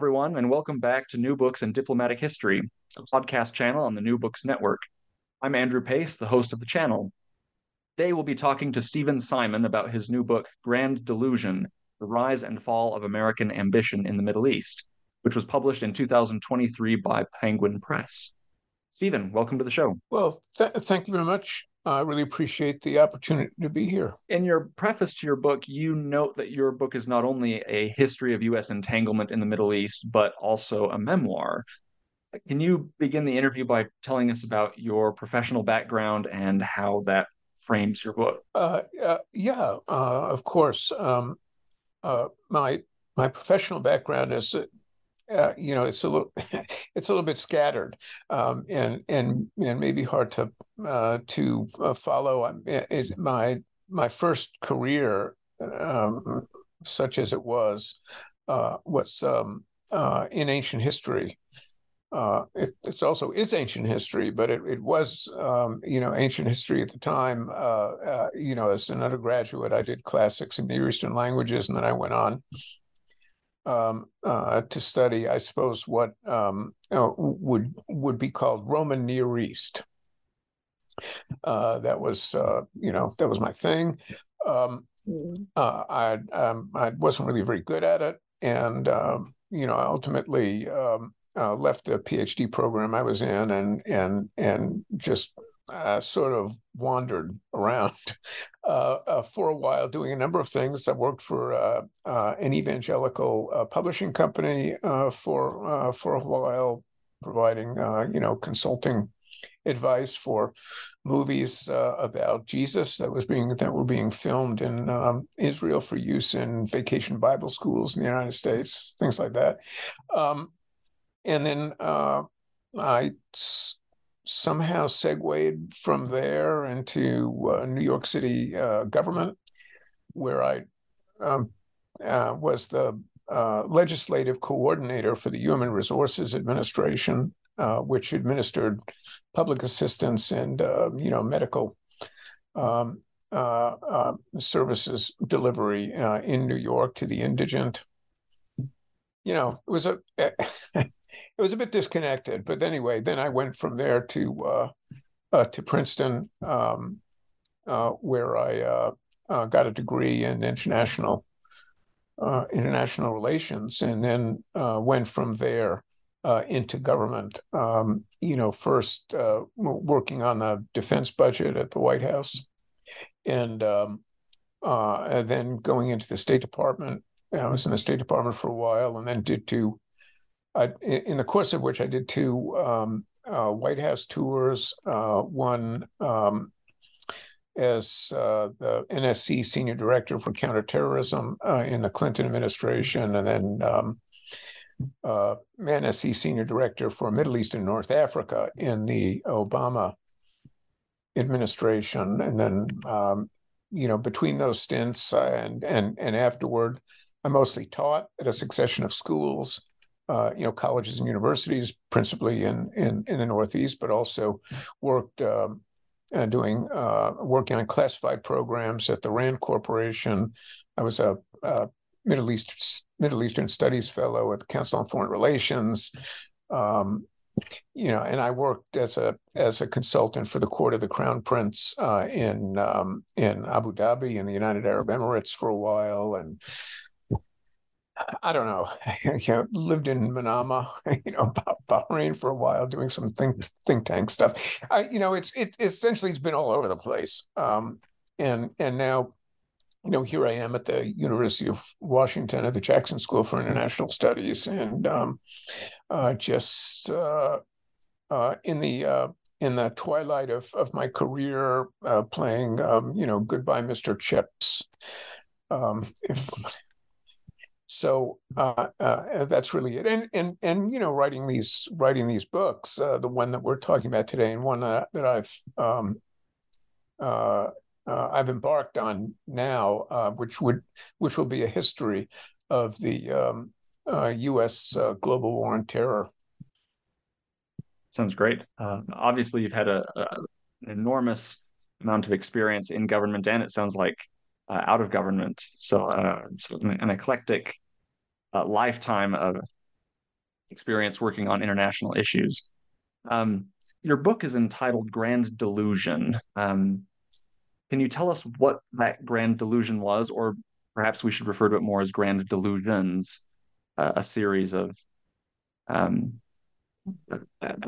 Everyone, and welcome back to New Books in Diplomatic History, a podcast channel on the New Books Network. I'm Andrew Pace, the host of the channel. Today, we'll be talking to Steven Simon about his new book, Grand Delusion The Rise and Fall of American Ambition in the Middle East, which was published in 2023 by Penguin Press. Steven, welcome to the show. Well, th- thank you very much. I really appreciate the opportunity to be here. In your preface to your book, you note that your book is not only a history of U.S. entanglement in the Middle East, but also a memoir. Can you begin the interview by telling us about your professional background and how that frames your book? Uh, uh, yeah, uh, of course. Um, uh, my my professional background is uh, you know it's a little it's a little bit scattered um, and and and maybe hard to uh, to uh, follow. It, my my first career, um, such as it was, uh, was um, uh, in ancient history. It, it's also is ancient history, but it, it was um, you know ancient history at the time. you know, as an undergraduate, I did classics and Near Eastern languages, and then I went on um, uh, to study, I suppose, what um, uh, would would be called Roman Near East. Uh, that was, uh, you know, that was my thing. Um, uh, I um, I wasn't really very good at it, and um, you know, I ultimately um, uh, left the PhD program I was in, and and and just uh, sort of wandered around uh, uh, for a while doing a number of things. I worked for uh, uh, an evangelical uh, publishing company for for a while, providing you know consulting advice for movies about Jesus that was being that were being filmed in um, Israel for use in vacation Bible schools in the United States, things like that. Um, and then I somehow segued from there into uh, New York City uh, government, where I um, uh, was the uh, legislative coordinator for the Human Resources Administration, uh, which administered public assistance and uh, you know medical um, services delivery in New York to the indigent. You know, it was a it was a bit disconnected. But anyway, then I went from there to uh, uh, to Princeton, um, uh, where I uh, uh, got a degree in international uh, international relations, and then went from there into government. Um, you know, first working on the defense budget at the White House, and, um, and then going into the State Department. I was in the State Department for a while, and then did two In the course of which I did two um, uh, White House tours, uh, one um, as uh, the NSC Senior Director for Counterterrorism uh, in the Clinton administration, and then um, uh, NSC Senior Director for Middle East and North Africa in the Obama administration. And then, um, you know, between those stints and, and, and afterward, I mostly taught at a succession of schools uh, you know, colleges and universities, principally in in, in the Northeast, but also worked um, uh, doing uh, working on classified programs at the Rand Corporation. I was a, a, Middle East Middle Eastern Studies Fellow at the Council on Foreign Relations. Um, you know, and I worked as a as a consultant for the Court of the Crown Prince uh, in um, in Abu Dhabi in the United Arab Emirates for a while, and I don't know. know, lived in Manama, you know, Bahrain for a while, doing some think think tank stuff. I, you know, it's it essentially it's been all over the place. Um, and and now, you know, here I am at the University of Washington at the Jackson School for International Studies, and um, uh, just uh, uh, in the uh, in the twilight of of my career, uh, playing, um, you know, Goodbye, Mr. Chips. Um, if so uh, uh, that's really it. And and and you know, writing these writing these books, uh, the one that we're talking about today, and one that, that I've um, uh, uh, I've embarked on now, uh, which would which will be a history of the um, U.S. global war on terror. Sounds great. obviously, you've had a, a, an enormous amount of experience in government, and it sounds like uh, out of government. So, uh, so an, eclectic uh, lifetime of experience working on international issues. Um, your book is entitled Grand Delusion. Um, can you tell us what that grand delusion was, or perhaps we should refer to it more as grand delusions, uh, a series of um,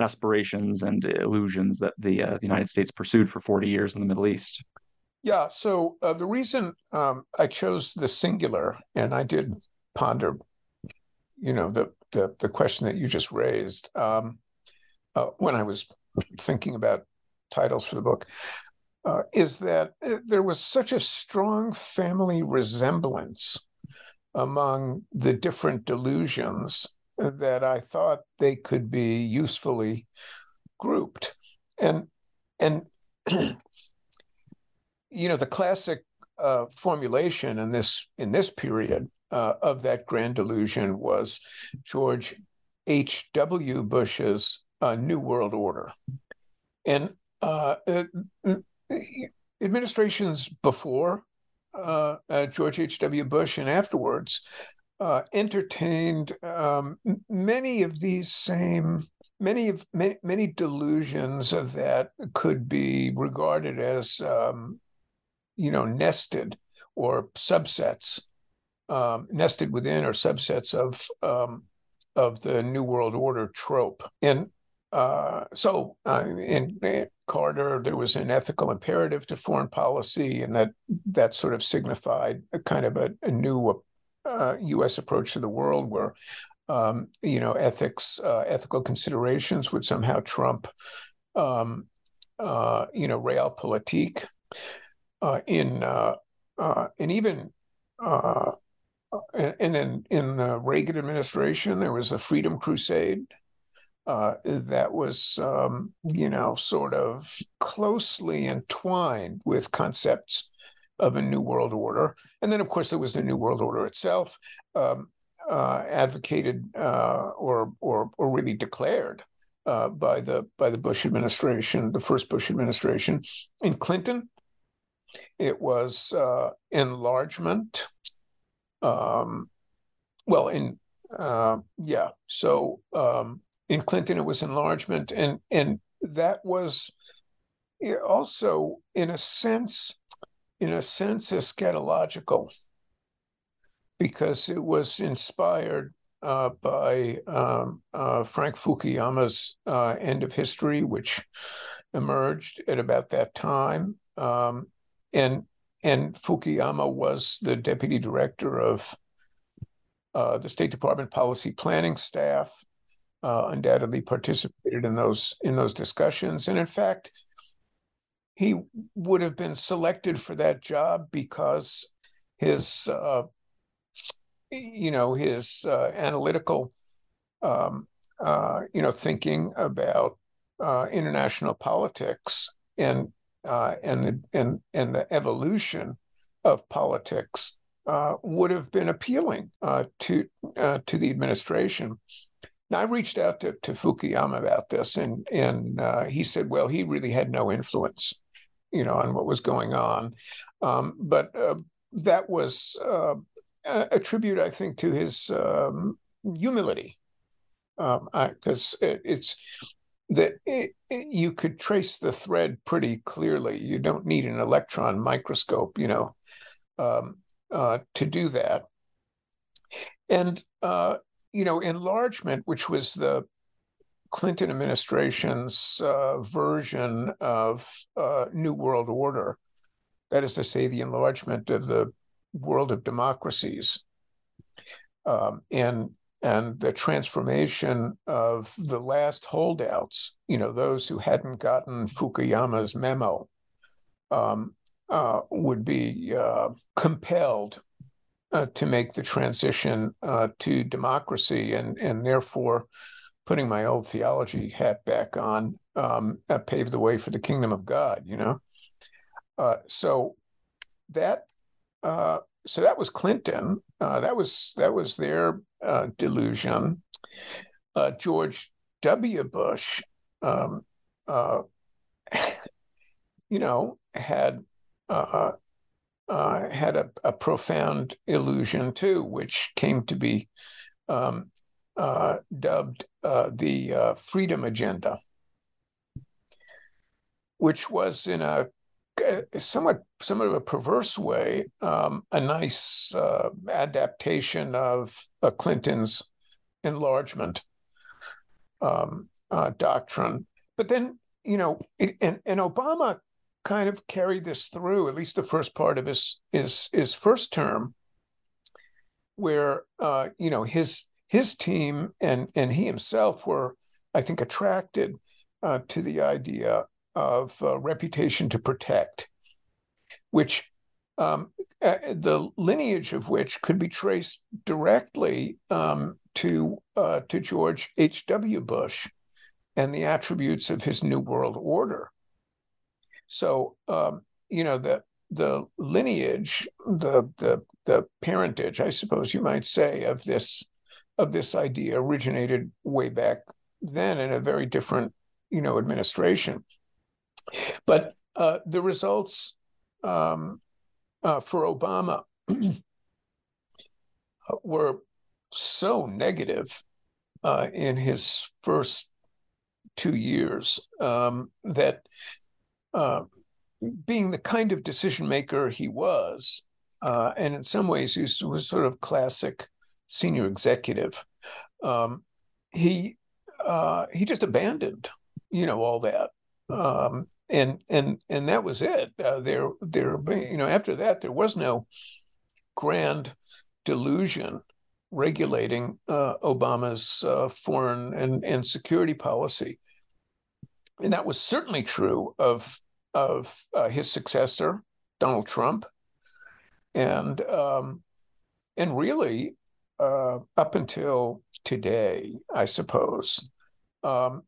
aspirations and illusions that the, uh, the United States pursued for 40 years in the Middle East? Yeah. So uh, the reason um, I chose the singular, and I did ponder, you know, the the, the question that you just raised um, uh, when I was thinking about titles for the book, uh, is that uh, there was such a strong family resemblance among the different delusions that I thought they could be usefully grouped, and and you know, the classic uh, formulation in this in this period uh, of that grand delusion was George H. W. Bush's uh, New World Order, and uh, uh, administrations before uh, George H. W. Bush and afterwards entertained um, many of these same many of many, many delusions that could be regarded as um, you know, nested or subsets, um, nested within or subsets of um, of the New World Order trope. And uh, so, uh, in, in, Carter, there was an ethical imperative to foreign policy, and that that sort of signified a kind of a, a new uh, U.S. approach to the world, where um, you know ethics, uh, ethical considerations would somehow trump, um, uh, you know, realpolitik in uh, uh, and even uh, and then in the Reagan administration there was the Freedom Crusade uh, that was um, you know sort of closely entwined with concepts of a new world order, and then of course there was the new world order itself. Um, uh, advocated or or or really declared uh, by the by the Bush administration, the first Bush administration. In Clinton, it was uh, enlargement. Um, well, in uh, yeah, so um, in Clinton it was enlargement, and and that was also in a sense, in a sense, eschatological, because it was inspired uh, by um, uh, Frank Fukuyama's uh, End of History, which emerged at about that time. Um, and and Fukuyama was the deputy director of uh, the State Department policy planning staff. Uh, undoubtedly participated in those in those discussions, and in fact, he would have been selected for that job because his uh, you know his uh, analytical um, uh, you know thinking about uh, international politics and uh, and the and and the evolution of politics uh, would have been appealing uh, to uh, to the administration. Now, I reached out to, to Fukuyama about this, and and uh, he said, well, he really had no influence, you know, on what was going on, um, but uh, that was a tribute, I think, to his um, humility, because um, it, it's that it, it, you could trace the thread pretty clearly. You don't need an electron microscope, you know, um, uh, to do that. And uh, you know, enlargement, which was the Clinton administration's uh, version of uh, New World Order, that is to say, the enlargement of the world of democracies, um, and and the transformation of the last holdouts, you know, those who hadn't gotten Fukuyama's memo, um, uh, would be uh, compelled uh, to make the transition uh, to democracy, and and therefore putting my old theology hat back on um, uh, paved the way for the kingdom of God. You know, uh, so that so that was Clinton. Uh, that was that was their delusion. George W. Bush, um, you know, had uh, had a, a, profound illusion too, which came to be um, uh, dubbed uh, the uh, Freedom Agenda, which was in a somewhat somewhat of a perverse way um, a nice uh, adaptation of Clinton's enlargement um, doctrine. But then, you know, it, and, and Obama kind of carried this through, at least the first part of his his his first term, where uh, you know his his team and and he himself were, I think, attracted uh, to the idea of uh, reputation to protect, which um, the lineage of which could be traced directly um, to uh, to George H. W. Bush and the attributes of his New World Order. So um, you know the the lineage, the the the parentage, I suppose you might say, of this of this idea originated way back then in a very different you know administration. But uh, the results um, uh, for Obama were so negative uh, in his first two years um, that uh, being the kind of decision maker he was, uh, and in some ways he was sort of classic senior executive. Um, he uh, he just abandoned, you know, all that, um, and and and that was it. Uh, there there, you know, after that there was no grand delusion regulating uh, Obama's uh, foreign and, and security policy and that was certainly true of of uh, his successor, Donald Trump, and um, and really uh, up until today, I suppose, um,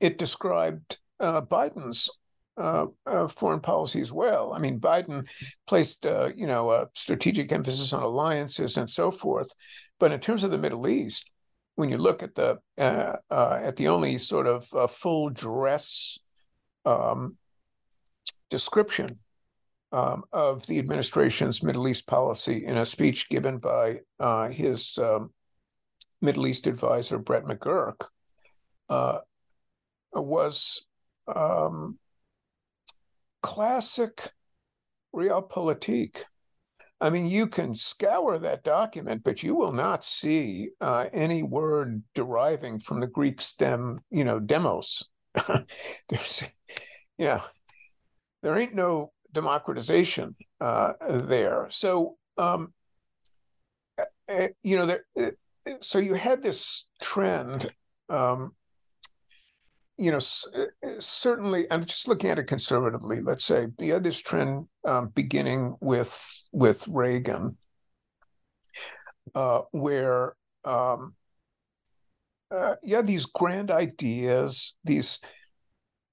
it described Biden's uh, uh, foreign policy as well. I mean, Biden placed, uh, you know, a strategic emphasis on alliances and so forth, but in terms of the Middle East, when you look at the uh, uh, at the only sort of uh, full dress um, description um, of the administration's Middle East policy in a speech given by uh, his um, Middle East advisor Brett McGurk uh, was um, classic realpolitik I mean, you can scour that document, but you will not see uh, any word deriving from the Greek stem, you know, demos. There's, you know, there ain't no democratization uh, there. So, um, eh, eh, you know, there. Eh, so you had this trend um, you know, uh, uh, certainly, I'm just looking at it conservatively. Let's say you had this trend um, beginning with with Reagan, uh, where um, uh, you had these grand ideas, these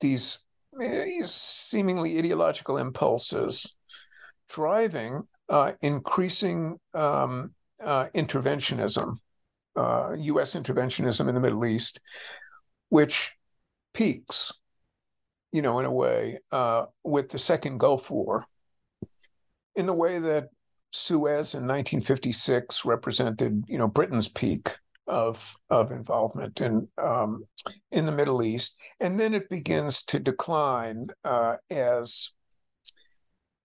these, these seemingly ideological impulses driving uh, increasing um, uh, interventionism, U.S. interventionism in the Middle East, which peaks, you know, in a way, uh, with the Second Gulf War, in the way that Suez in 1956 represented, you know, Britain's peak of of involvement in um, in the Middle East, and then it begins to decline uh, as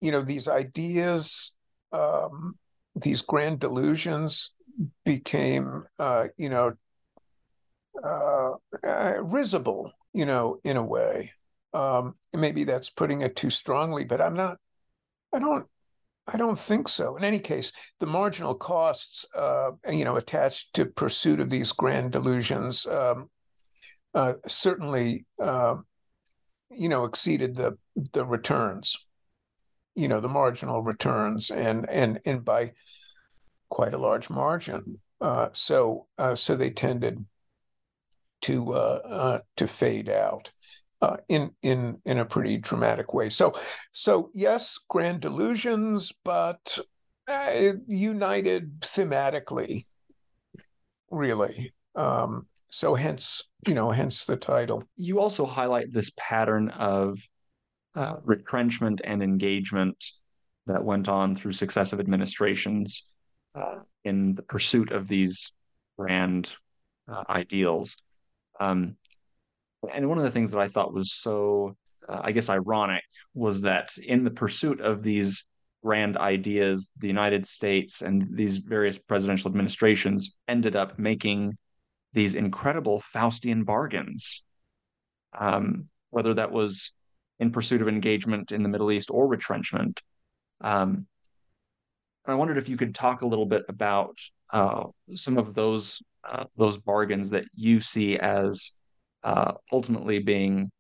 you know these ideas, um, these grand delusions became, uh, you know, uh, uh risible you know, in a way. Um, maybe that's putting it too strongly, but I'm not. I don't. I don't think so. In any case, the marginal costs, uh, you know, attached to pursuit of these grand delusions, um, uh, certainly, uh, you know, exceeded the the returns. You know, the marginal returns, and and and by quite a large margin. Uh, so uh, so they tended to uh, uh to fade out uh, in in in a pretty dramatic way. So so yes, grand delusions, but uh, united thematically, really. Um, so hence you know hence the title. You also highlight this pattern of retrenchment and engagement that went on through successive administrations uh, in the pursuit of these grand uh, ideals. Um, and one of the things that I thought was so, uh, I guess, ironic was that in the pursuit of these grand ideas, the United States and these various presidential administrations ended up making these incredible Faustian bargains. Um, whether that was in pursuit of engagement in the Middle East or retrenchment. Um, I wondered if you could talk a little bit about uh, some of those uh, those bargains that you see as uh, ultimately being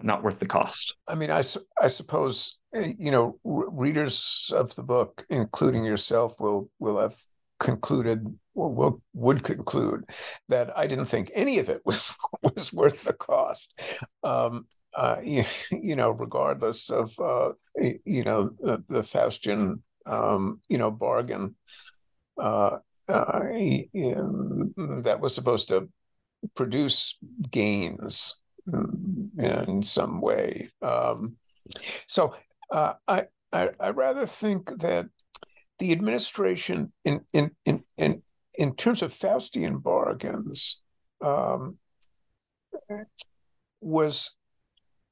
not worth the cost. I mean, I, I suppose eh, you know readers of the book, including yourself, will will have concluded or will, would conclude that I didn't think any of it was was worth the cost. Um, uh, you, you, know, regardless of uh, you know the, the Faustian um, you know, bargain uh, uh, that was supposed to produce gains in some way. Um, so uh, I, I, I rather think that the administration in in in in, in terms of Faustian bargains um, was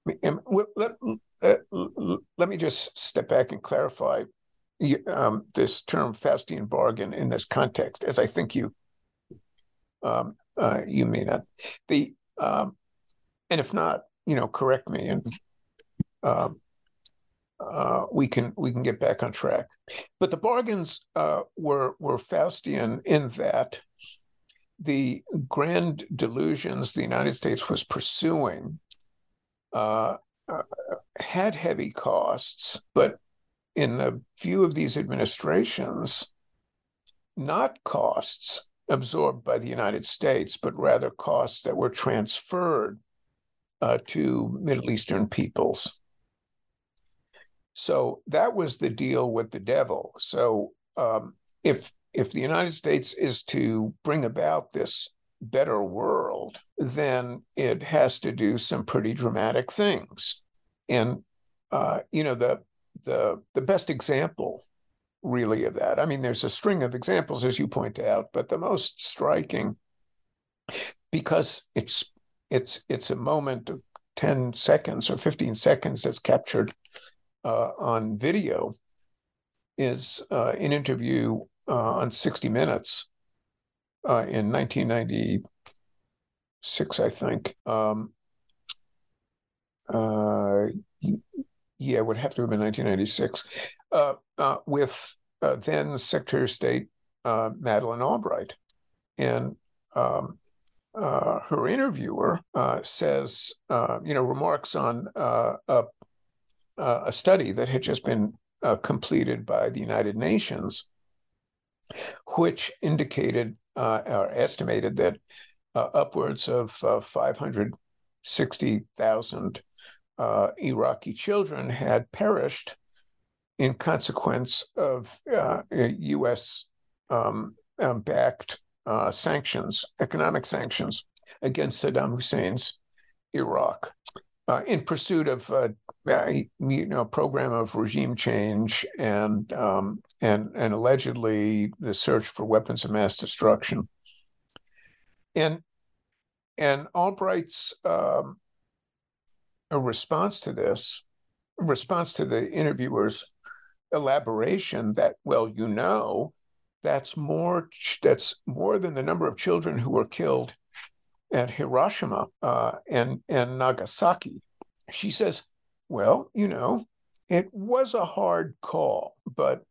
let, let, let me just step back and clarify um, this term Faustian bargain in this context, as I think you um, uh, you may not. The um, and if not, you know, correct me and um, uh, we can we can get back on track. But the bargains uh, were were Faustian in that the grand delusions the United States was pursuing uh, uh, had heavy costs, but in the view of these administrations, not costs absorbed by the United States, but rather costs that were transferred uh, to Middle Eastern peoples. So that was the deal with the devil. So um, if if the United States is to bring about this better world, then it has to do some pretty dramatic things. And uh, you know the the the best example really of that. I mean, there's a string of examples, as you point out, but the most striking, because it's it's it's a moment of 10 seconds or 15 seconds that's captured uh, on video, is uh, an interview uh, on 60 Minutes uh, in 1996, I think. Um, uh, yeah, it would have to have been 1996, uh, uh, with uh, then Secretary of State uh, Madeleine Albright. And um, uh, her interviewer uh, says, you know, remarks on a, a, study that had just been completed by the United Nations, which indicated or estimated that upwards of 560,000 uh, Iraqi children had perished in consequence of uh, U.S. Um, um, backed uh, sanctions, economic sanctions against Saddam Hussein's Iraq, uh, in pursuit of uh, a you know program of regime change and um, and and allegedly the search for weapons of mass destruction. And and Albright's um, a response to this, a response to the interviewer's elaboration that, well, you know, that's more that's more than the number of children who were killed at Hiroshima uh, and and Nagasaki. She says, well, you know, it was a hard call, but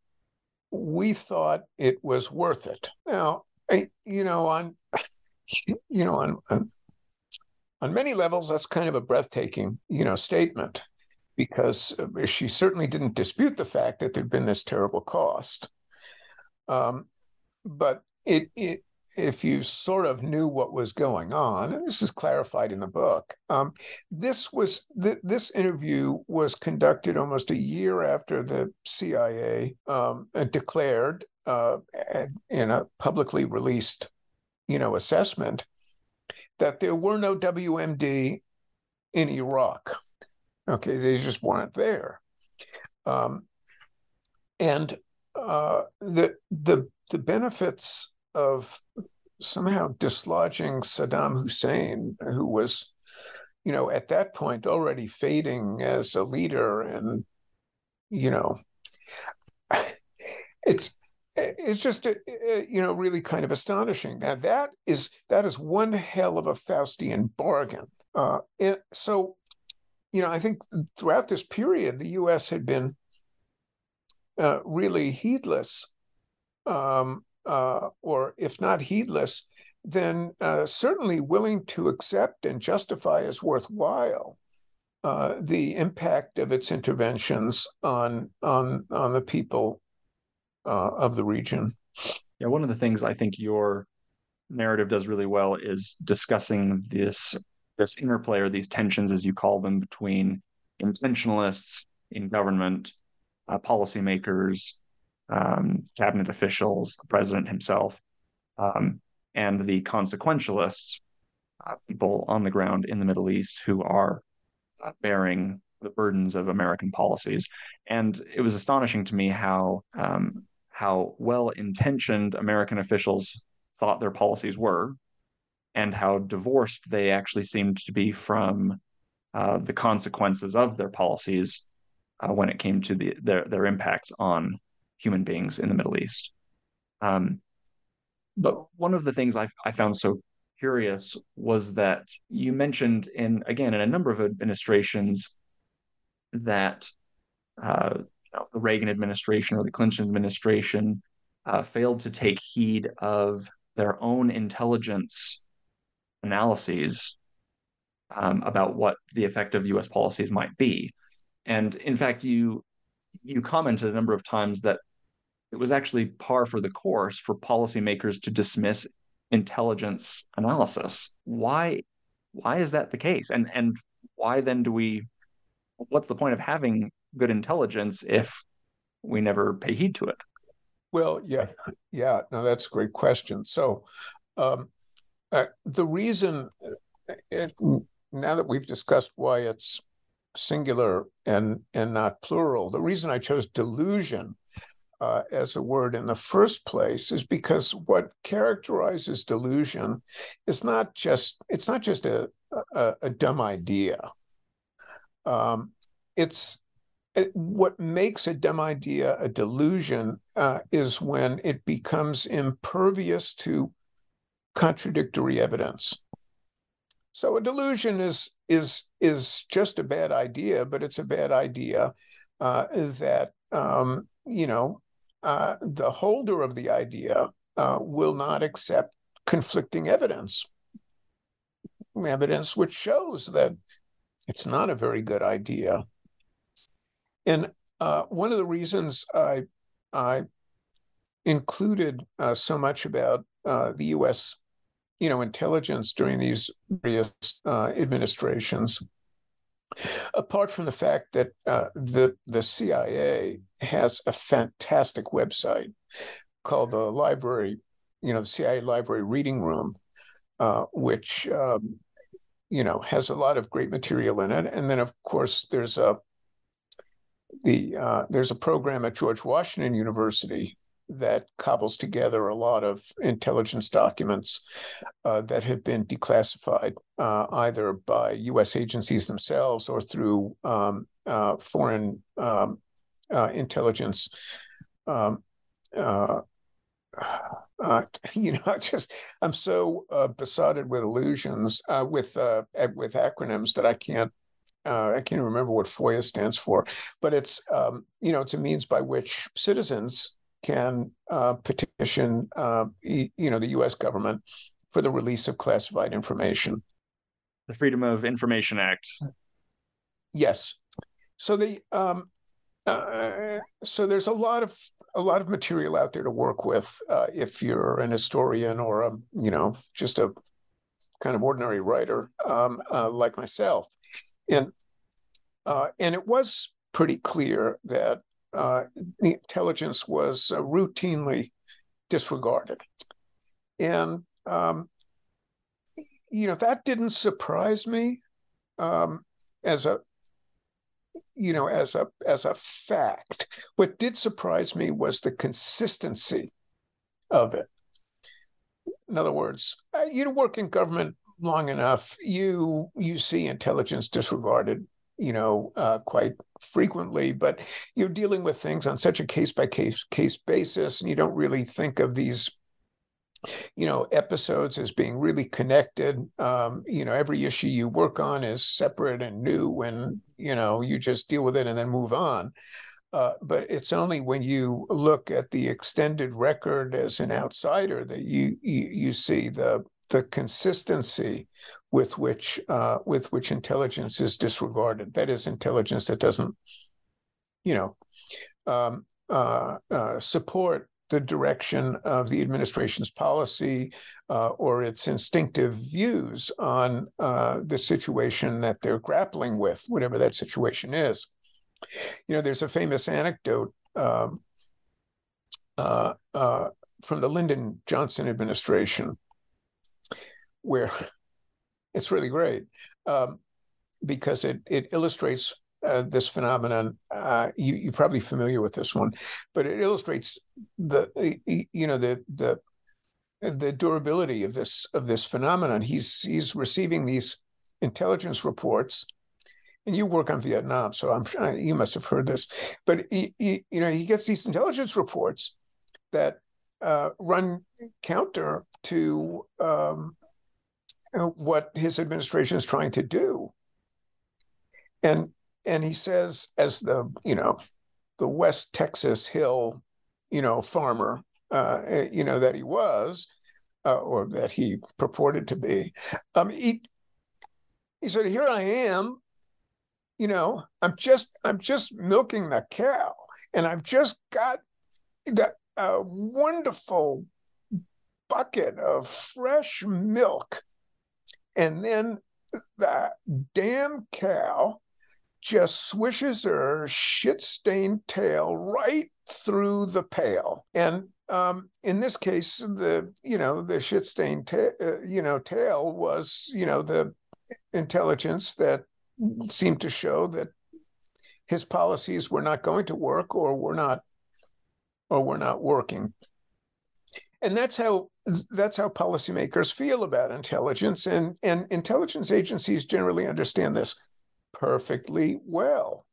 we thought it was worth it. Now, I, you know, on you know, on, on on many levels, that's kind of a breathtaking, you know, statement because uh, she certainly didn't dispute the fact that there'd been this terrible cost. Um, but it, it if you sort of knew what was going on, and this is clarified in the book, um, this was th- this interview was conducted almost a year after the CIA um, declared uh, in a publicly released, you know, assessment that there were no WMD in Iraq. Okay, they just weren't there, um, and uh, the the the benefits of somehow dislodging Saddam Hussein, who was, you know, at that point already fading as a leader, and you know, it's it's just uh, uh, you know really kind of astonishing. Now that is that is one hell of a Faustian bargain. Uh, it, so, you know, I think throughout this period, the U.S. had been uh, really heedless um, uh, or if not heedless, then uh, certainly willing to accept and justify as worthwhile the impact of its interventions on on on the people uh, of the region. Yeah, one of the things I think your narrative does really well is discussing this this interplay or these tensions, as you call them, between intentionalists in government, uh, policymakers, um, cabinet officials, the president himself, um, and the consequentialists, uh, people on the ground in the Middle East who are uh, bearing the burdens of American policies. And it was astonishing to me how um, how well intentioned American officials thought their policies were, and how divorced they actually seemed to be from uh, the consequences of their policies uh, when it came to the, their their impacts on human beings in the Middle East. Um, but one of the things I, I found so curious was that you mentioned in again in a number of administrations that uh, know, the Reagan administration or the Clinton administration uh, failed to take heed of their own intelligence analyses um, about what the effect of U.S. policies might be. And in fact, you you commented a number of times that it was actually par for the course for policymakers to dismiss intelligence analysis. Why why is that the case? And and why then do we what's the point of having good intelligence if we never pay heed to it? Well, yeah, yeah, no, that's a great question. So, um, uh, the reason, uh, it, now that we've discussed why it's singular and and not plural, the reason I chose delusion uh, as a word in the first place is because what characterizes delusion is not just it's not just a a, a dumb idea. Um, it's it, what makes a dumb idea a delusion uh, is when it becomes impervious to contradictory evidence. So a delusion is is is just a bad idea, but it's a bad idea uh, that um, you know uh, the holder of the idea uh, will not accept conflicting evidence, evidence which shows that it's not a very good idea. And uh, one of the reasons I I included uh, so much about uh, the U.S. you know intelligence during these various uh, administrations Apart from the fact that uh, the the CIA has a fantastic website called the Library, you know, the CIA Library Reading Room, uh, which um, you know has a lot of great material in it, and then of course there's a the uh, there's a program at George Washington University that cobbles together a lot of intelligence documents uh, that have been declassified uh, either by U.S. agencies themselves or through um, uh, foreign um, uh, intelligence. Um, uh, you know, I just I'm so besotted with illusions with with acronyms that I can't uh, I can't remember what FOIA stands for, but it's um, you know it's a means by which citizens can uh, petition, uh, you know, the U.S. government for the release of classified information. The Freedom of Information Act. Yes. So the um, uh, so there's a lot of a lot of material out there to work with uh, if you're an historian or a you know just a kind of ordinary writer um, uh, like myself, and uh, and it was pretty clear that uh, the intelligence was uh, routinely disregarded, and um, you know that didn't surprise me um, as a you know as a as a fact. What did surprise me was the consistency of it. In other words uh, you work in government long enough you you see intelligence disregarded you know uh, quite frequently but you're dealing with things on such a case by case case basis and you don't really think of these you know episodes as being really connected. Um, you know every issue you work on is separate and new and you know you just deal with it and then move on. Uh, but it's only when you look at the extended record as an outsider that you you, you see the the consistency with which uh, with which intelligence is disregarded. That is intelligence that doesn't, you know, um, uh, uh, support the direction of the administration's policy uh, or its instinctive views on uh, the situation that they're grappling with, whatever that situation is. You know, there's a famous anecdote um, uh, from the Lyndon Johnson administration where it's really great um, because it it illustrates uh, this phenomenon. Uh, you you're probably familiar with this one, but it illustrates the you know the the the durability of this of this phenomenon. He's he's receiving these intelligence reports, and you work on Vietnam, so I'm sure you must have heard this. But he, he you know he gets these intelligence reports that uh, run counter to um, what his administration is trying to do. And and he says, as the you know, the West Texas Hill, you know, farmer, uh, you know that he was, uh, or that he purported to be. Um, he he said, "Here I am, you know, I'm just I'm just milking the cow, and I've just got that a wonderful bucket of fresh milk and then that damn cow just swishes her shit stained tail right through the pail. And um, in this case, the you know the shit stained ta- uh, you know tail was you know the intelligence that seemed to show that his policies were not going to work or were not or were not working and that's how that's how policymakers feel about intelligence and and intelligence agencies generally understand this perfectly well.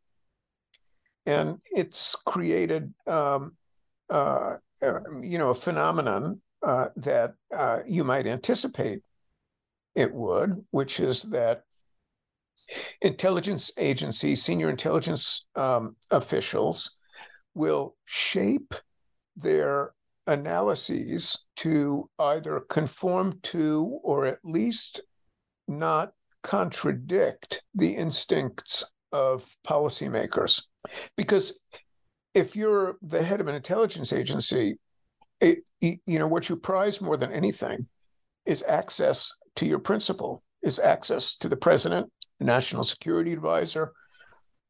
And it's created um, uh, uh, you know a phenomenon uh, that uh, you might anticipate it would which is that intelligence agencies senior intelligence um, officials will shape their analyses to either conform to or at least not contradict the instincts of policymakers. Because if you're the head of an intelligence agency, it, you know what you prize more than anything is access to your principal, is access to the president, the national security advisor,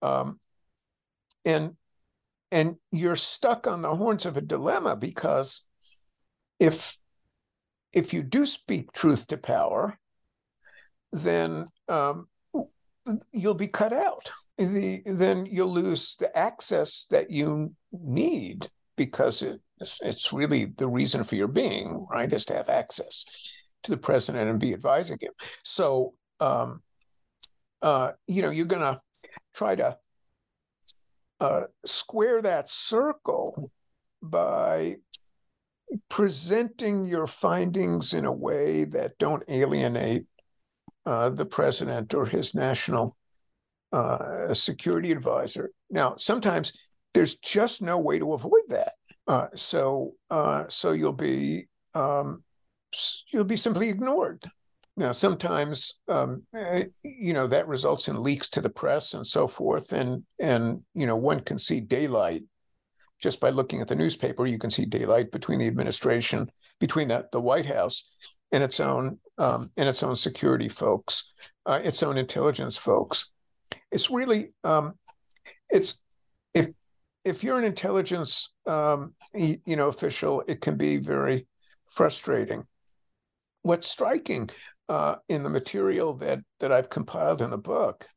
um, and and you're stuck on the horns of a dilemma because if if you do speak truth to power, then um, you'll be cut out. The, then you'll lose the access that you need because it, it's, really the reason for your being, right? Is to have access to the president and be advising him. So, um, uh, you know, you're going to try to uh, square that circle by presenting your findings in a way that don't alienate uh, the president or his national uh, security advisor. Now, sometimes there's just no way to avoid that. Uh, so, uh, so you'll be um, you'll be simply ignored. Now, sometimes, um, eh, you know, that results in leaks to the press and so forth, and and you know, one can see daylight just by looking at the newspaper. You can see daylight between the administration, between the, the White House and its own um, and its own security folks, uh, its own intelligence folks. It's really um, it's if if you're an intelligence um, you know official, it can be very frustrating. What's striking uh, in the material that that I've compiled in the book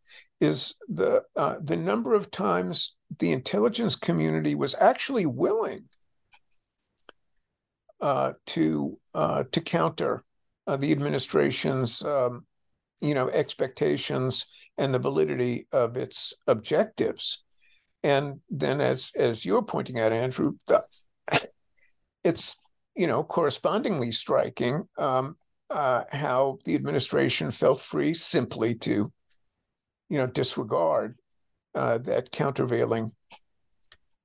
is the uh, the number of times the intelligence community was actually willing uh, to uh, to counter uh, the administration's um, you know expectations and the validity of its objectives, and then as as you're pointing out, Andrew, the, it's you know correspondingly striking um, uh, how the administration felt free simply to, you know, disregard uh, that countervailing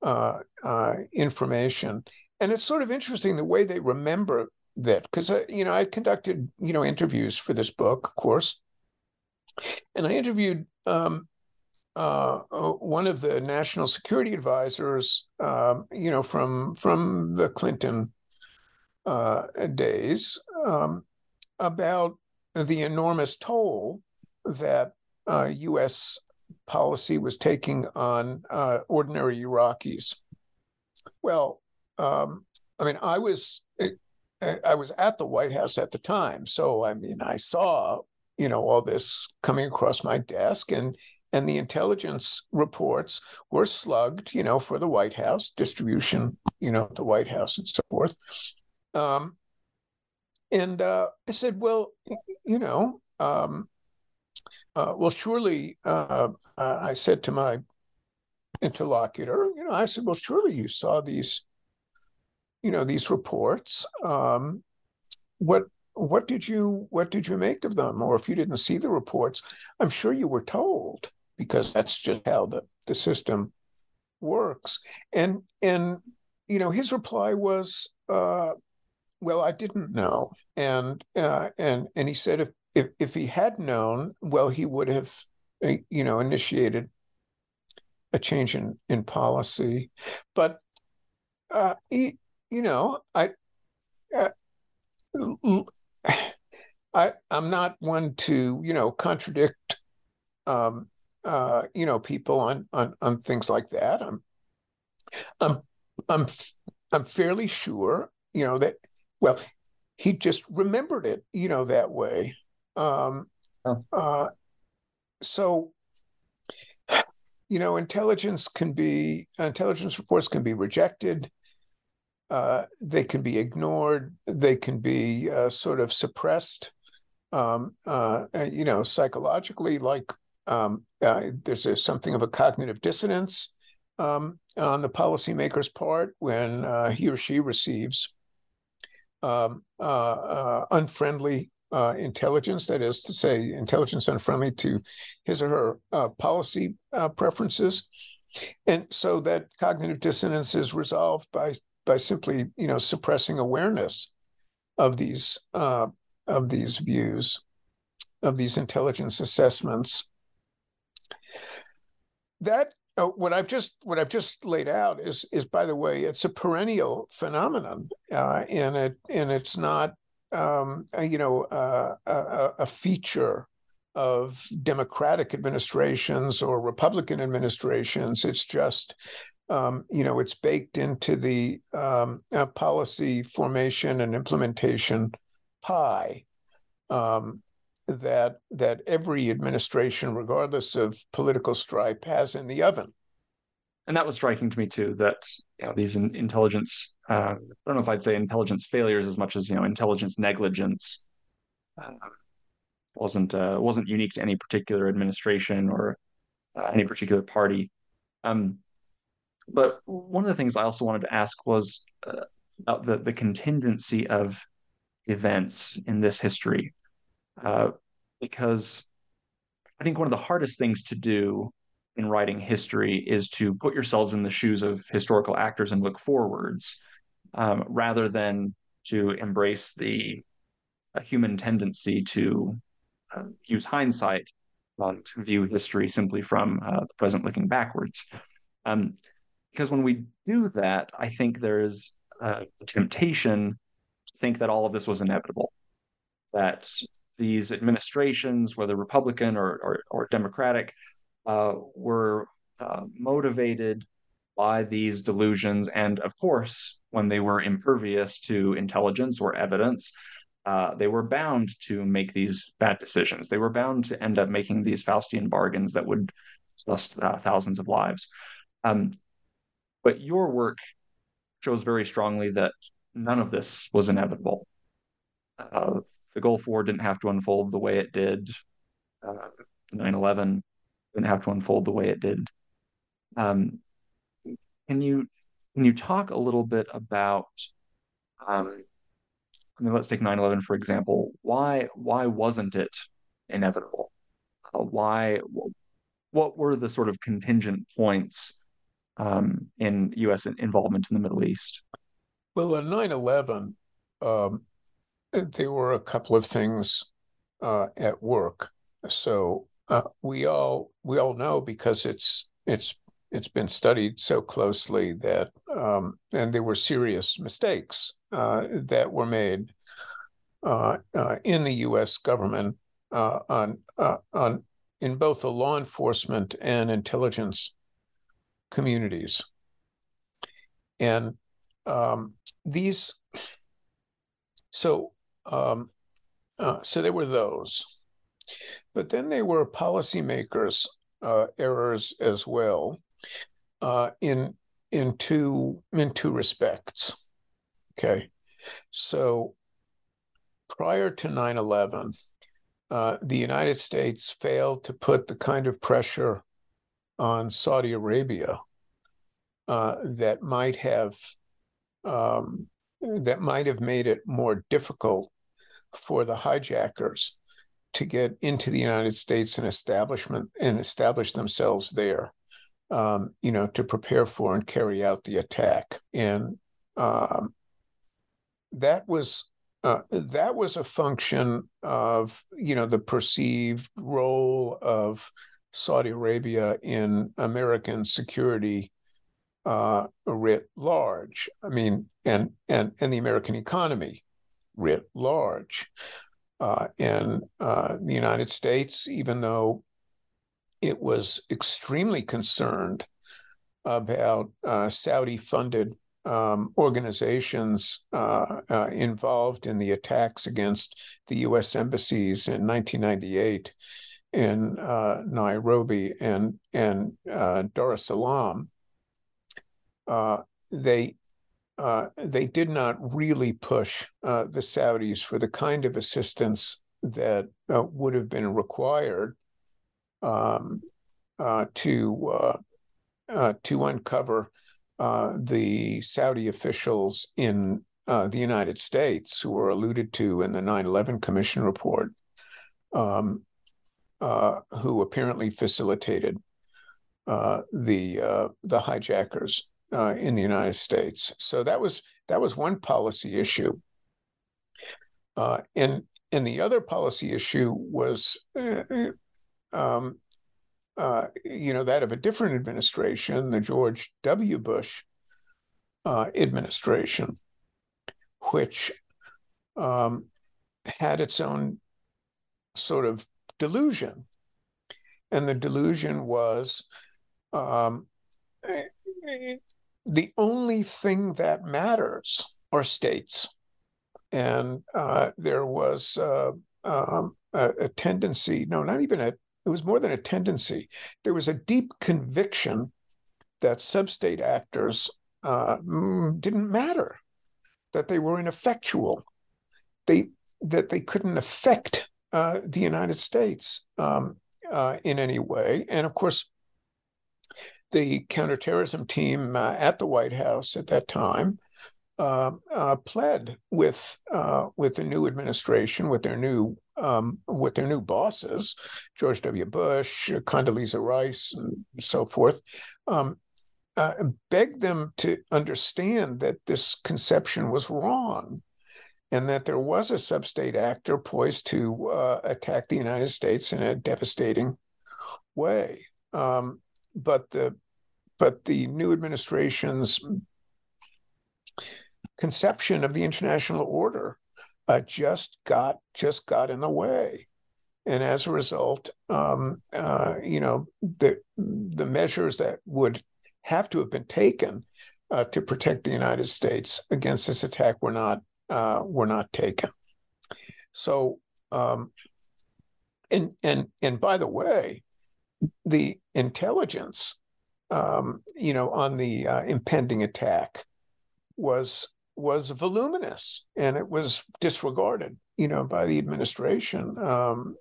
uh, uh information. And it's sort of interesting the way they remember that, because uh, you know I conducted you know interviews for this book, of course, and I interviewed. Um, uh, one of the national security advisors, um, you know, from from the Clinton days, um, about the enormous toll that uh, U.S. policy was taking on uh, ordinary Iraqis. Well, um, I mean, I was I was at the White House at the time, so I mean, I saw you know all this coming across my desk, and and the intelligence reports were slugged, you know, for the White House distribution, you know, the White House and so forth. Um, and uh, I said, well, you know, um, uh, well, surely, uh, I said to my interlocutor, you know, I said, well, surely you saw these, you know, these reports. Um, what what did you what did you make of them? Or if you didn't see the reports, I'm sure you were told because that's just how the the system works. And and you know, his reply was, uh, well, I didn't know, and uh, and and he said if, if if he had known, well, he would have, uh, you know, initiated a change in in policy, but uh, he, you know, I. Uh, I I'm not one to you know contradict um, uh, you know people on on on things like that. I'm I'm I'm I'm fairly sure you know that well, he just remembered it, you know, that way. Um, oh. uh, so, you know, intelligence can be intelligence reports can be rejected. Uh, they can be ignored. They can be uh, sort of suppressed. Um, uh, you know, psychologically, like um, uh, there's a, something of a cognitive dissonance um, on the policymaker's part when uh, he or she receives um, uh, uh, unfriendly uh, intelligence, that is to say, intelligence unfriendly to his or her uh, policy uh, preferences. And so that cognitive dissonance is resolved by by simply, you know, suppressing awareness of these uh, of these views, of these intelligence assessments. That uh, what I've just what I've just laid out is is by the way, it's a perennial phenomenon, uh, and it and it's not um, you know uh, a, a, feature of Democratic administrations or Republican administrations. It's just um, you know it's baked into the um, uh, policy formation and implementation pie. Um, that that every administration, regardless of political stripe, has in the oven. And that was striking to me too. That you know these in, intelligence, uh, I don't know if I'd say intelligence failures as much as you know intelligence negligence, uh, wasn't uh, wasn't unique to any particular administration or uh, any particular party. Um, but one of the things I also wanted to ask was uh, about the the contingency of events in this history uh, because I think one of the hardest things to do in writing history is to put yourselves in the shoes of historical actors and look forwards um, rather than to embrace the human tendency to uh, use hindsight and view history simply from uh, the present looking backwards. Um, because when we do that, I think there is a temptation to think that all of this was inevitable, that these administrations, whether Republican or, or, or Democratic, uh, were uh, motivated by these delusions. And of course, when they were impervious to intelligence or evidence, uh, they were bound to make these bad decisions. They were bound to end up making these Faustian bargains that would cost uh, thousands of lives. Um, but your work shows very strongly that none of this was inevitable. The Gulf War didn't have to unfold the way it did. Uh, 9 11 didn't have to unfold the way it did. Um, can you can you talk a little bit about um, I mean, let's take 9/11 for example. Why why wasn't it inevitable? Uh, why what were the sort of contingent points um, in U.S. involvement in the Middle East? Well, on 9/11, um, there were a couple of things uh, at work. So uh, we all we all know because it's it's it's been studied so closely that um, and there were serious mistakes uh, that were made uh, uh, in the U.S. government uh, on on in both the law enforcement and intelligence communities, and um, these. So um, so there were those, but then there were policymakers errors as well uh, in in two in two respects. Okay, so prior to 9/11, uh, the United States failed to put the kind of pressure on Saudi Arabia uh, that might have um, that might have made it more difficult for the hijackers to get into the United States and establishment and establish themselves there um, you know, to prepare for and carry out the attack. And um, that was uh, that was a function of you know the perceived role of Saudi Arabia in American security uh, writ large. I mean, and and and the American economy writ large. Uh, and uh, the United States, even though it was extremely concerned about uh, Saudi funded um, organizations uh, uh, involved in the attacks against the U.S. embassies in 1998 in uh, Nairobi and, and Dar es Salaam. Uh, they did not really push the Saudis for the kind of assistance that would have been required um, uh, to uh, uh, to uncover uh, the Saudi officials in uh, the United States who were alluded to in the 9/11 Commission report, um, who apparently facilitated the the hijackers in the United States. So that was that was one policy issue. and and the other policy issue was um, uh, you know, that of a different administration, the George W. Bush uh, administration, which um, had its own sort of delusion. And the delusion was um, the only thing that matters are states. And uh, there was uh, um, a, a, tendency, no, not even a, it was more than a tendency. There was a deep conviction that substate actors uh, mm, didn't matter, that they were ineffectual, they that they couldn't affect uh, the United States um, uh, in any way. And of course, the counterterrorism team uh, at the White House at that time uh, uh, pled with uh, with the new administration, with their new um, with their new bosses, George W. Bush, Condoleezza Rice, and so forth, um, uh, begged them to understand that this conception was wrong, and that there was a sub-state actor poised to uh, attack the United States in a devastating way. Um, but the but the new administration's conception of the international order uh, just got just got in the way, and as a result, um, uh, you know the the measures that would have to have been taken uh, to protect the United States against this attack were not uh, were not taken. So, um, and and and by the way, the intelligence, um, you know, on the uh, impending attack was was voluminous, and it was disregarded, you know, by the administration, um,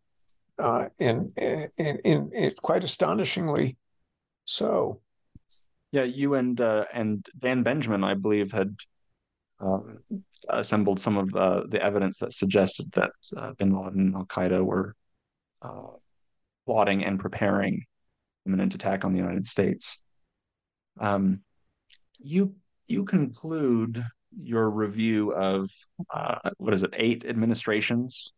uh, and, and, and, quite astonishingly so. Yeah, you and uh, and Dan Benjamin, I believe, had um, assembled some of uh, the evidence that suggested that uh, Bin Laden and Al Qaeda were uh, plotting and preparing imminent attack on the United States. Um, you you conclude your review of uh, what is it, eight administrations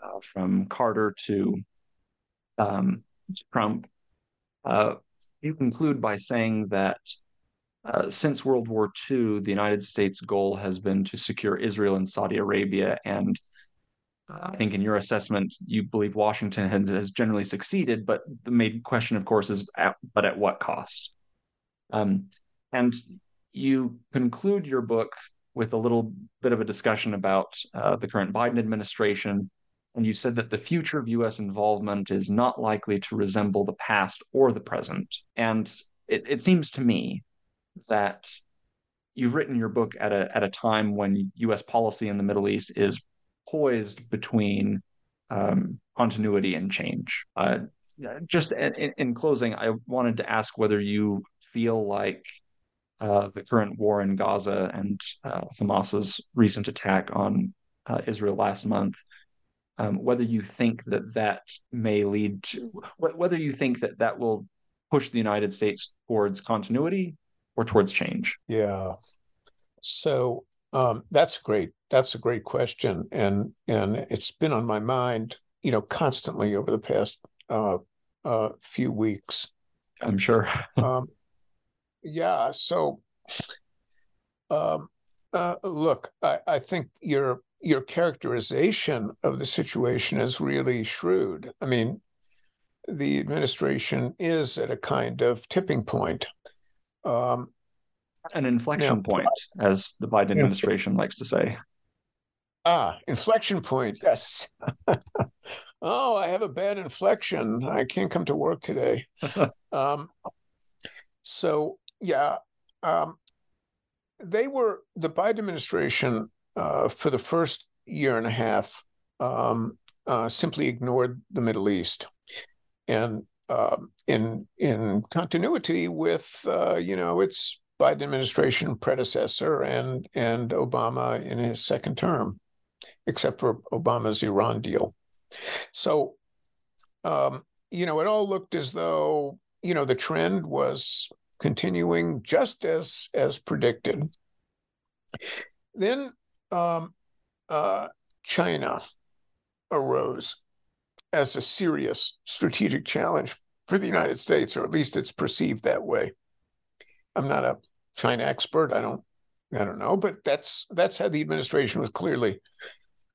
uh, from Carter to um, Trump. Uh, you conclude by saying that uh, since World War II, the United States' goal has been to secure Israel and Saudi Arabia. And I think in your assessment, you believe Washington has, generally succeeded, but the main question, of course, is at, but at what cost? Um, and you conclude your book with a little bit of a discussion about uh, the current Biden administration. And you said that the future of US involvement is not likely to resemble the past or the present. And it, it seems to me that you've written your book at a at a time when U.S. policy in the Middle East is poised between um, continuity and change. Uh, just in, in, closing, I wanted to ask whether you feel like uh, the current war in Gaza and uh, Hamas's recent attack on uh, Israel last month, um, whether you think that that may lead to whether you think that that will push the United States towards continuity or towards change? Yeah. So um, that's great. That's a great question, and and it's been on my mind, you know, constantly over the past uh, uh, few weeks. I'm sure. um, yeah. So, um, uh, look, I, I think your your characterization of the situation is really shrewd. I mean, the administration is at a kind of tipping point. Um, An inflection now, point, as the Biden administration likes to say. Ah, inflection point. Yes. oh, I have a bad inflection. I can't come to work today. um, so, yeah, um, they were the Biden administration uh, for the first year and a half um, uh, simply ignored the Middle East, and uh, in in continuity with uh, you know its Biden administration predecessor and and Obama in his second term, except for Obama's Iran deal. So, um, you know, it all looked as though you know the trend was continuing just as as predicted. Then um, uh, China arose as a serious strategic challenge for the United States, or at least it's perceived that way. I'm not a China expert. I don't, I don't know, but that's that's how the administration was clearly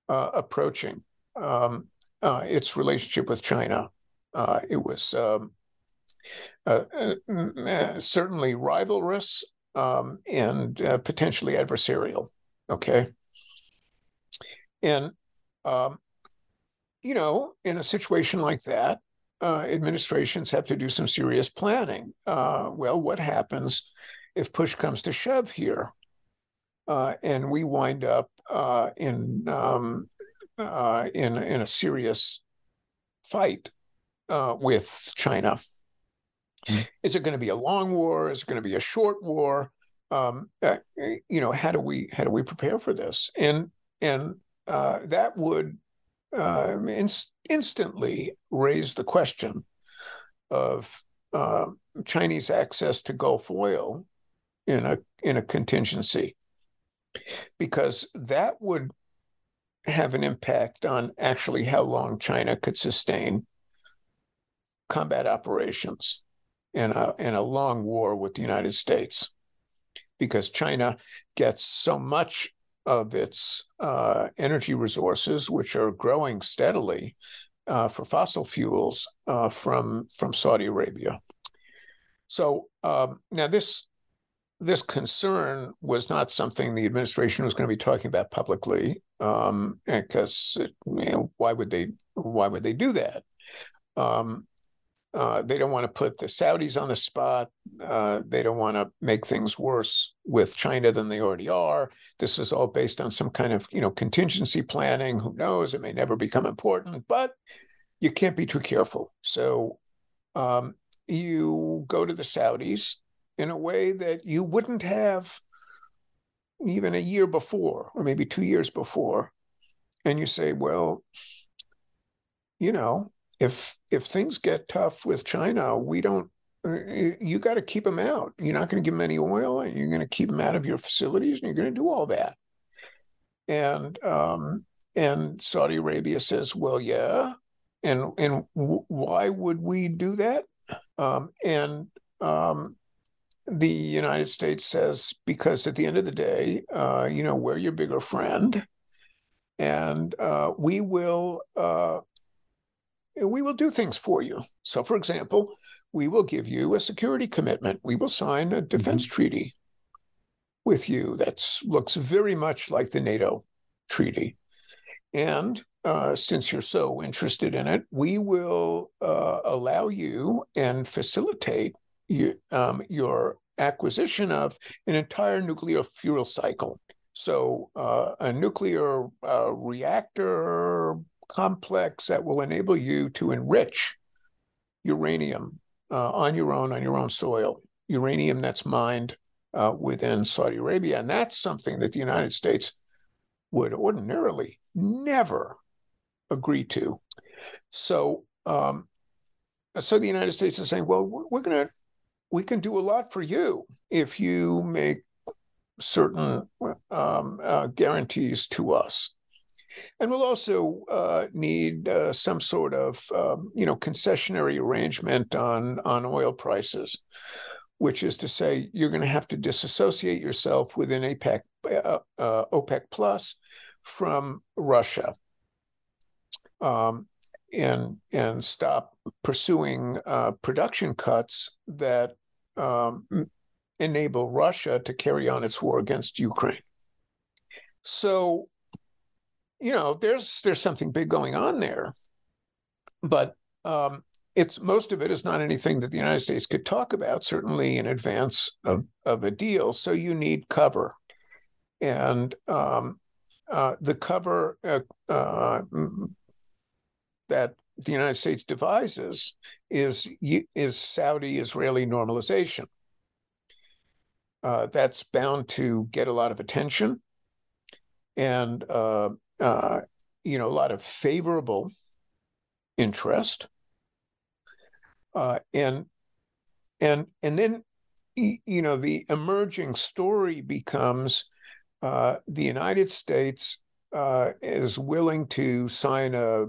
uh, approaching um, uh, its relationship with China. Uh, it was um, uh, uh, certainly rivalrous um, and uh, potentially adversarial. Okay, and um, you know, in a situation like that, uh, administrations have to do some serious planning. Uh, well, what happens if push comes to shove here, uh, and we wind up uh, in um, uh, in in a serious fight uh, with China? Mm-hmm. Is it going to be a long war? Is it going to be a short war? Um, you know, how do we how do we prepare for this? And and that would uh, instantly raised the question of uh, Chinese access to Gulf oil in a in a contingency, because that would have an impact on actually how long China could sustain combat operations in a in a long war with the United States, because China gets so much of its uh, energy resources, which are growing steadily uh, for fossil fuels uh, from from Saudi Arabia. So um, now this this concern was not something the administration was going to be talking about publicly, um, because you know, why would they why would they do that? Um, uh, they don't want to put the Saudis on the spot. Uh, they don't want to make things worse with China than they already are. This is all based on some kind of you know contingency planning. Who knows? It may never become important, but you can't be too careful. So um, you go to the Saudis in a way that you wouldn't have even a year before, or maybe two years before. And you say, well, you know, if if things get tough with China, we don't. Uh, you got to keep them out. You're not going to give them any oil, and you're going to keep them out of your facilities, and you're going to do all that. And um, and Saudi Arabia says, well, yeah, and and w- why would we do that? Um, and um, the United States says because at the end of the day, uh, you know, we're your bigger friend, and uh, we will uh, we will do things for you. So, for example, we will give you a security commitment. We will sign a defense mm-hmm. treaty with you that looks very much like the NATO treaty, and uh, since you're so interested in it, we will uh, allow you and facilitate you, um, your acquisition of an entire nuclear fuel cycle. So, uh, a nuclear uh, reactor complex that will enable you to enrich uranium uh, on your own, on your own soil, uranium that's mined uh, within Saudi Arabia. And that's something that the United States would ordinarily never agree to. So, um, so the United States is saying, well, we're, going to we can do a lot for you if you make certain um, uh, guarantees to us. And we'll also uh, need uh, some sort of, um, you know, concessionary arrangement on on oil prices, which is to say, you're going to have to disassociate yourself within APEC, uh, uh, OPEC plus from Russia, um, and and stop pursuing uh, production cuts that um, enable Russia to carry on its war against Ukraine. So, you know, there's there's something big going on there, but um, it's most of it is not anything that the United States could talk about, certainly in advance of, of a deal. So you need cover, and um, uh, the cover uh, uh, that the United States devises is is Saudi-Israeli normalization. Uh, that's bound to get a lot of attention, and uh, uh, you know a lot of favorable interest, uh, and and and then you know the emerging story becomes uh, the United States uh, is willing to sign a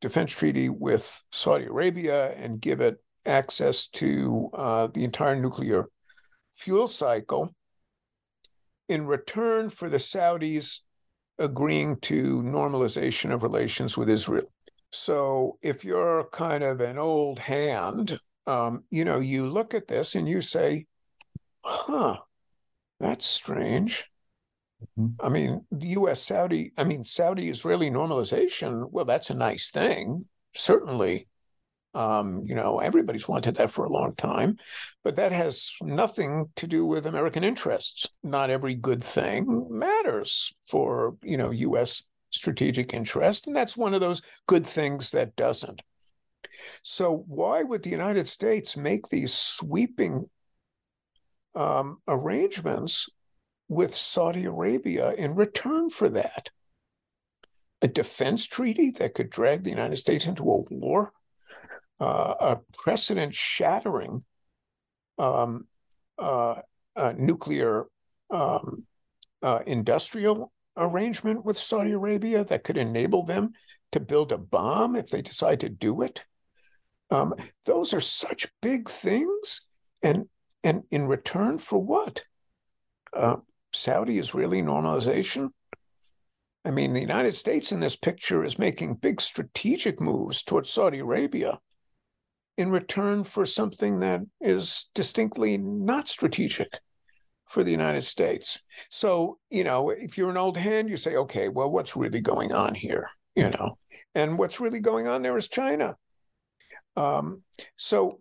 defense treaty with Saudi Arabia and give it access to uh, the entire nuclear fuel cycle. In return for the Saudis agreeing to normalization of relations with Israel. So if you're kind of an old hand, um, you know, you look at this and you say, huh, that's strange. Mm-hmm. I mean, the U.S. Saudi, I mean, Saudi Israeli normalization, well, that's a nice thing, certainly. Um, you know, everybody's wanted that for a long time, but that has nothing to do with American interests. Not every good thing matters for, you know, U.S. strategic interest. And that's one of those good things that doesn't. So, why would the United States make these sweeping um, arrangements with Saudi Arabia in return for that. A defense treaty that could drag the United States into a war, uh, a precedent shattering um, uh, uh, nuclear um, uh, industrial arrangement with Saudi Arabia that could enable them to build a bomb if they decide to do it. Um, those are such big things, and and in return for what? Uh, Saudi-Israeli normalization. I mean, the United States in this picture is making big strategic moves towards Saudi Arabia in return for something that is distinctly not strategic for the United States. So, you know, if you're an old hand, you say, okay, well, what's really going on here? You know, and what's really going on there is China. Um, so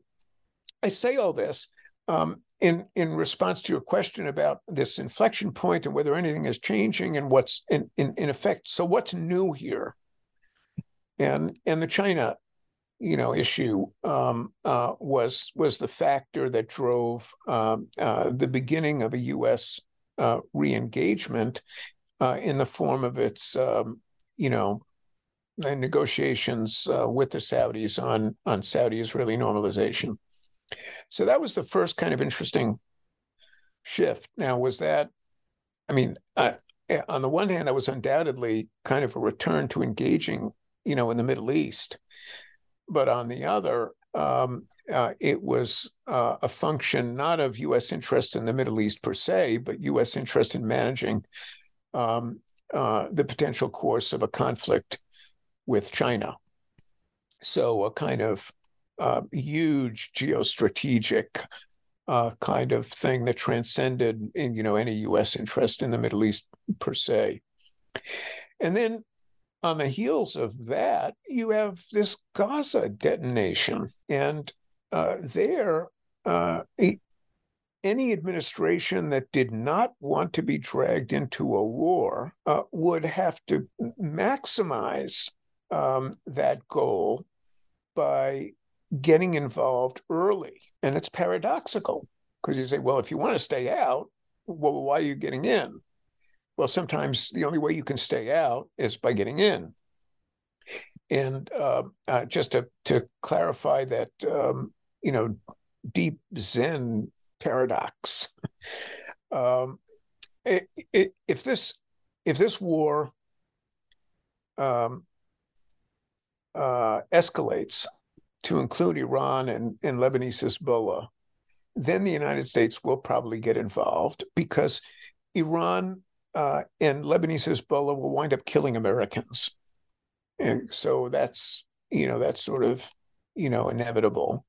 I say all this um, in in response to your question about this inflection point and whether anything is changing and what's in, in, in effect. So what's new here? And and the China, you know, issue um, uh, was was the factor that drove um, uh, the beginning of a U.S. Uh, re-engagement uh, in the form of its, um, you know, negotiations uh, with the Saudis on on Saudi-Israeli normalization. So that was the first kind of interesting shift. Now, was that, I mean, on the one hand, that was undoubtedly kind of a return to engaging, you know, in the Middle East. But on the other, um, uh, it was uh, a function not of U.S. interest in the Middle East per se, but U.S. interest in managing um, uh, the potential course of a conflict with China. So, a kind of uh, huge geostrategic uh, kind of thing that transcended in you know any U.S. interest in the Middle East per se. And then on the heels of that, you have this Gaza detonation, and uh, there, uh, any administration that did not want to be dragged into a war uh, would have to maximize um, that goal by getting involved early. And it's paradoxical because you say, well, if you want to stay out, well, why are you getting in? Well, sometimes the only way you can stay out is by getting in. And uh, uh, just to, to clarify that, um, you know, deep Zen paradox. um, it, it, if this if this war um, uh, escalates to include Iran and, and Lebanese Hezbollah, then the United States will probably get involved because Iran uh, and Lebanese Hezbollah will wind up killing Americans. And so that's, you know, that's sort of, you know, inevitable.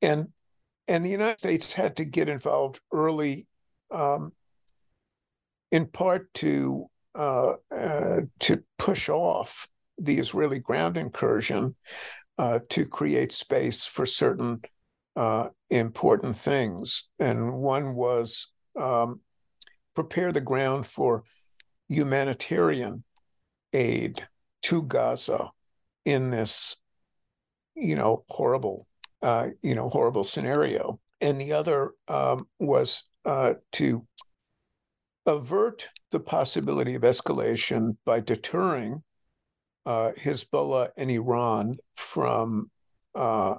And and the United States had to get involved early, um, in part to uh, uh, to push off the Israeli ground incursion uh, to create space for certain uh, important things. And one was um, prepare the ground for humanitarian aid to Gaza in this, you know, horrible, uh, you know, horrible scenario. And the other um, was uh, to avert the possibility of escalation by deterring uh, Hezbollah and Iran from uh,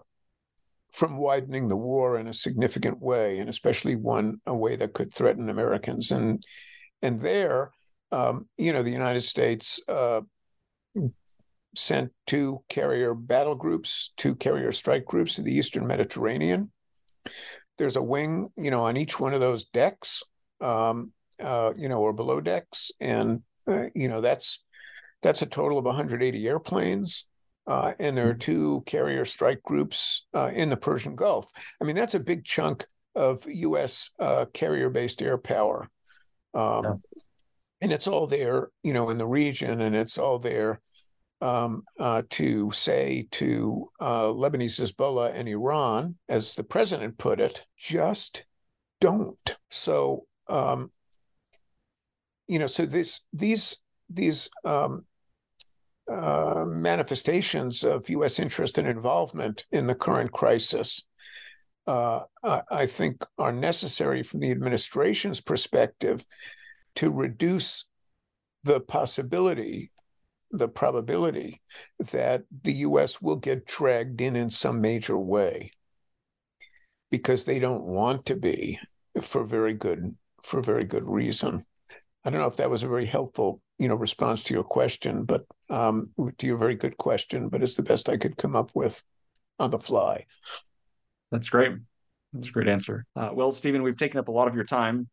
from widening the war in a significant way, and especially one a way that could threaten Americans. And and there, um, you know, the United States uh, sent two carrier battle groups, two carrier strike groups to the Eastern Mediterranean. There's a wing, you know, on each one of those decks, um, uh, you know, or below decks, and uh, you know that's that's a total of 180 airplanes. Uh, and there are two carrier strike groups uh, in the Persian Gulf. I mean, that's a big chunk of U.S. Uh, carrier-based air power, um, yeah. and it's all there, you know, in the region, and it's all there um, uh, to say to uh, Lebanese Hezbollah and Iran, as the president put it, just don't. So, um, you know, so this these these um, uh, manifestations of U.S. interest and involvement in the current crisis, uh, I think, are necessary from the administration's perspective to reduce the possibility, the probability that the U.S. will get dragged in in some major way because they don't want to be for very good for very good reason. I don't know if that was a very helpful, you know, response to your question, but um, to your very good question. But it's the best I could come up with on the fly. That's great. That's a great answer. Uh, well, Steven, we've taken up a lot of your time.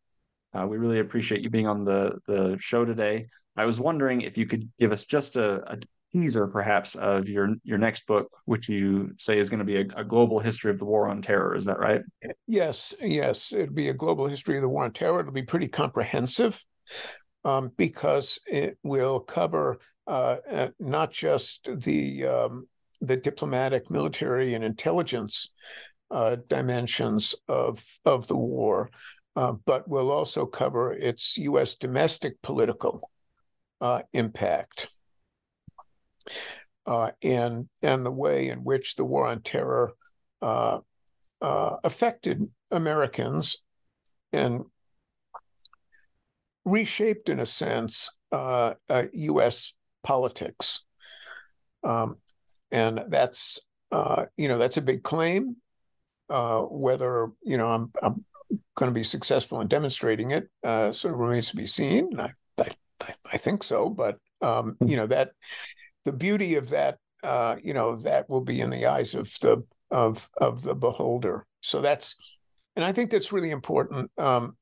Uh, we really appreciate you being on the the show today. I was wondering if you could give us just a, a teaser, perhaps, of your your next book, which you say is going to be a, a, global history of the war on terror. Is that right? Yes, yes. It'll be a global history of the war on terror. It'll be pretty comprehensive um, because it will cover uh, uh, not just the um, the diplomatic, military, and intelligence uh, dimensions of of the war, uh, but will also cover its U.S. domestic political uh, impact. Uh, and and the way in which the war on terror affected Americans and reshaped, in a sense, U.S. politics. Um, and that's you know that's a big claim. whether you know I'm, I'm going to be successful in demonstrating it uh, sort of remains to be seen. I, I, I think so, but um, hmm. you know that the beauty of that, uh, you know, that will be in the eyes of the of of the beholder. So that's, and I think that's really important. Um,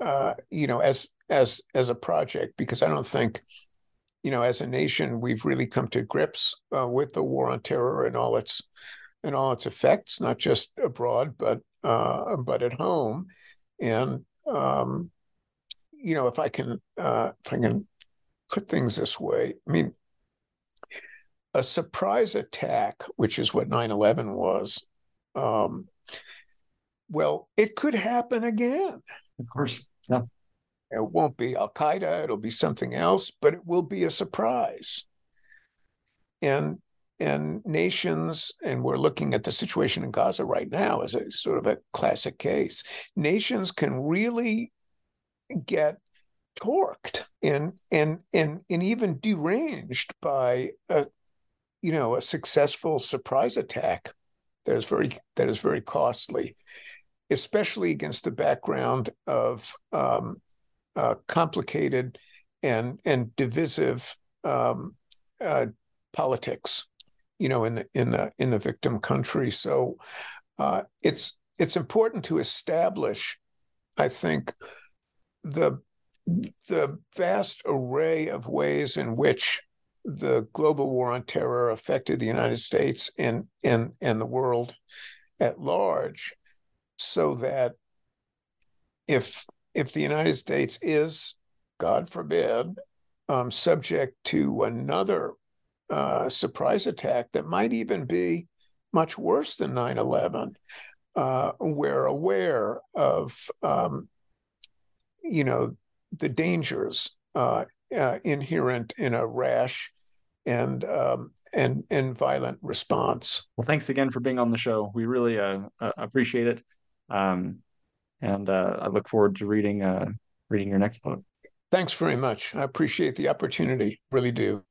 uh, you know, as as as a project, because I don't think, you know, as a nation, we've really come to grips uh, with the war on terror and all its and all its effects, not just abroad, but uh, but at home. And um, you know, if I can uh, if I can put things this way, I mean, a surprise attack, which is what 9/11 was. Um, well, it could happen again. Of course, yeah. It won't be Al Qaeda; it'll be something else, but it will be a surprise. And and nations, and we're looking at the situation in Gaza right now as a sort of a classic case. Nations can really get torqued and and and and even deranged by a you know a successful surprise attack that is very that is very costly, especially against the background of um, uh, complicated and and divisive um, uh, politics you know, in the in the in the victim country. So uh, it's it's important to establish, I think, the the vast array of ways in which the global war on terror affected the United States and and and the world at large, so that if if the United States is, God forbid, um, subject to another uh, surprise attack that might even be much worse than 9 11. Uh, we're aware of, um, you know, the dangers uh, uh, inherent in a rash and um, and and violent response. Well, thanks again for being on the show. We really uh, uh, appreciate it, um, and uh, I look forward to reading uh, reading your next book. Thanks very much. I appreciate the opportunity. Really do.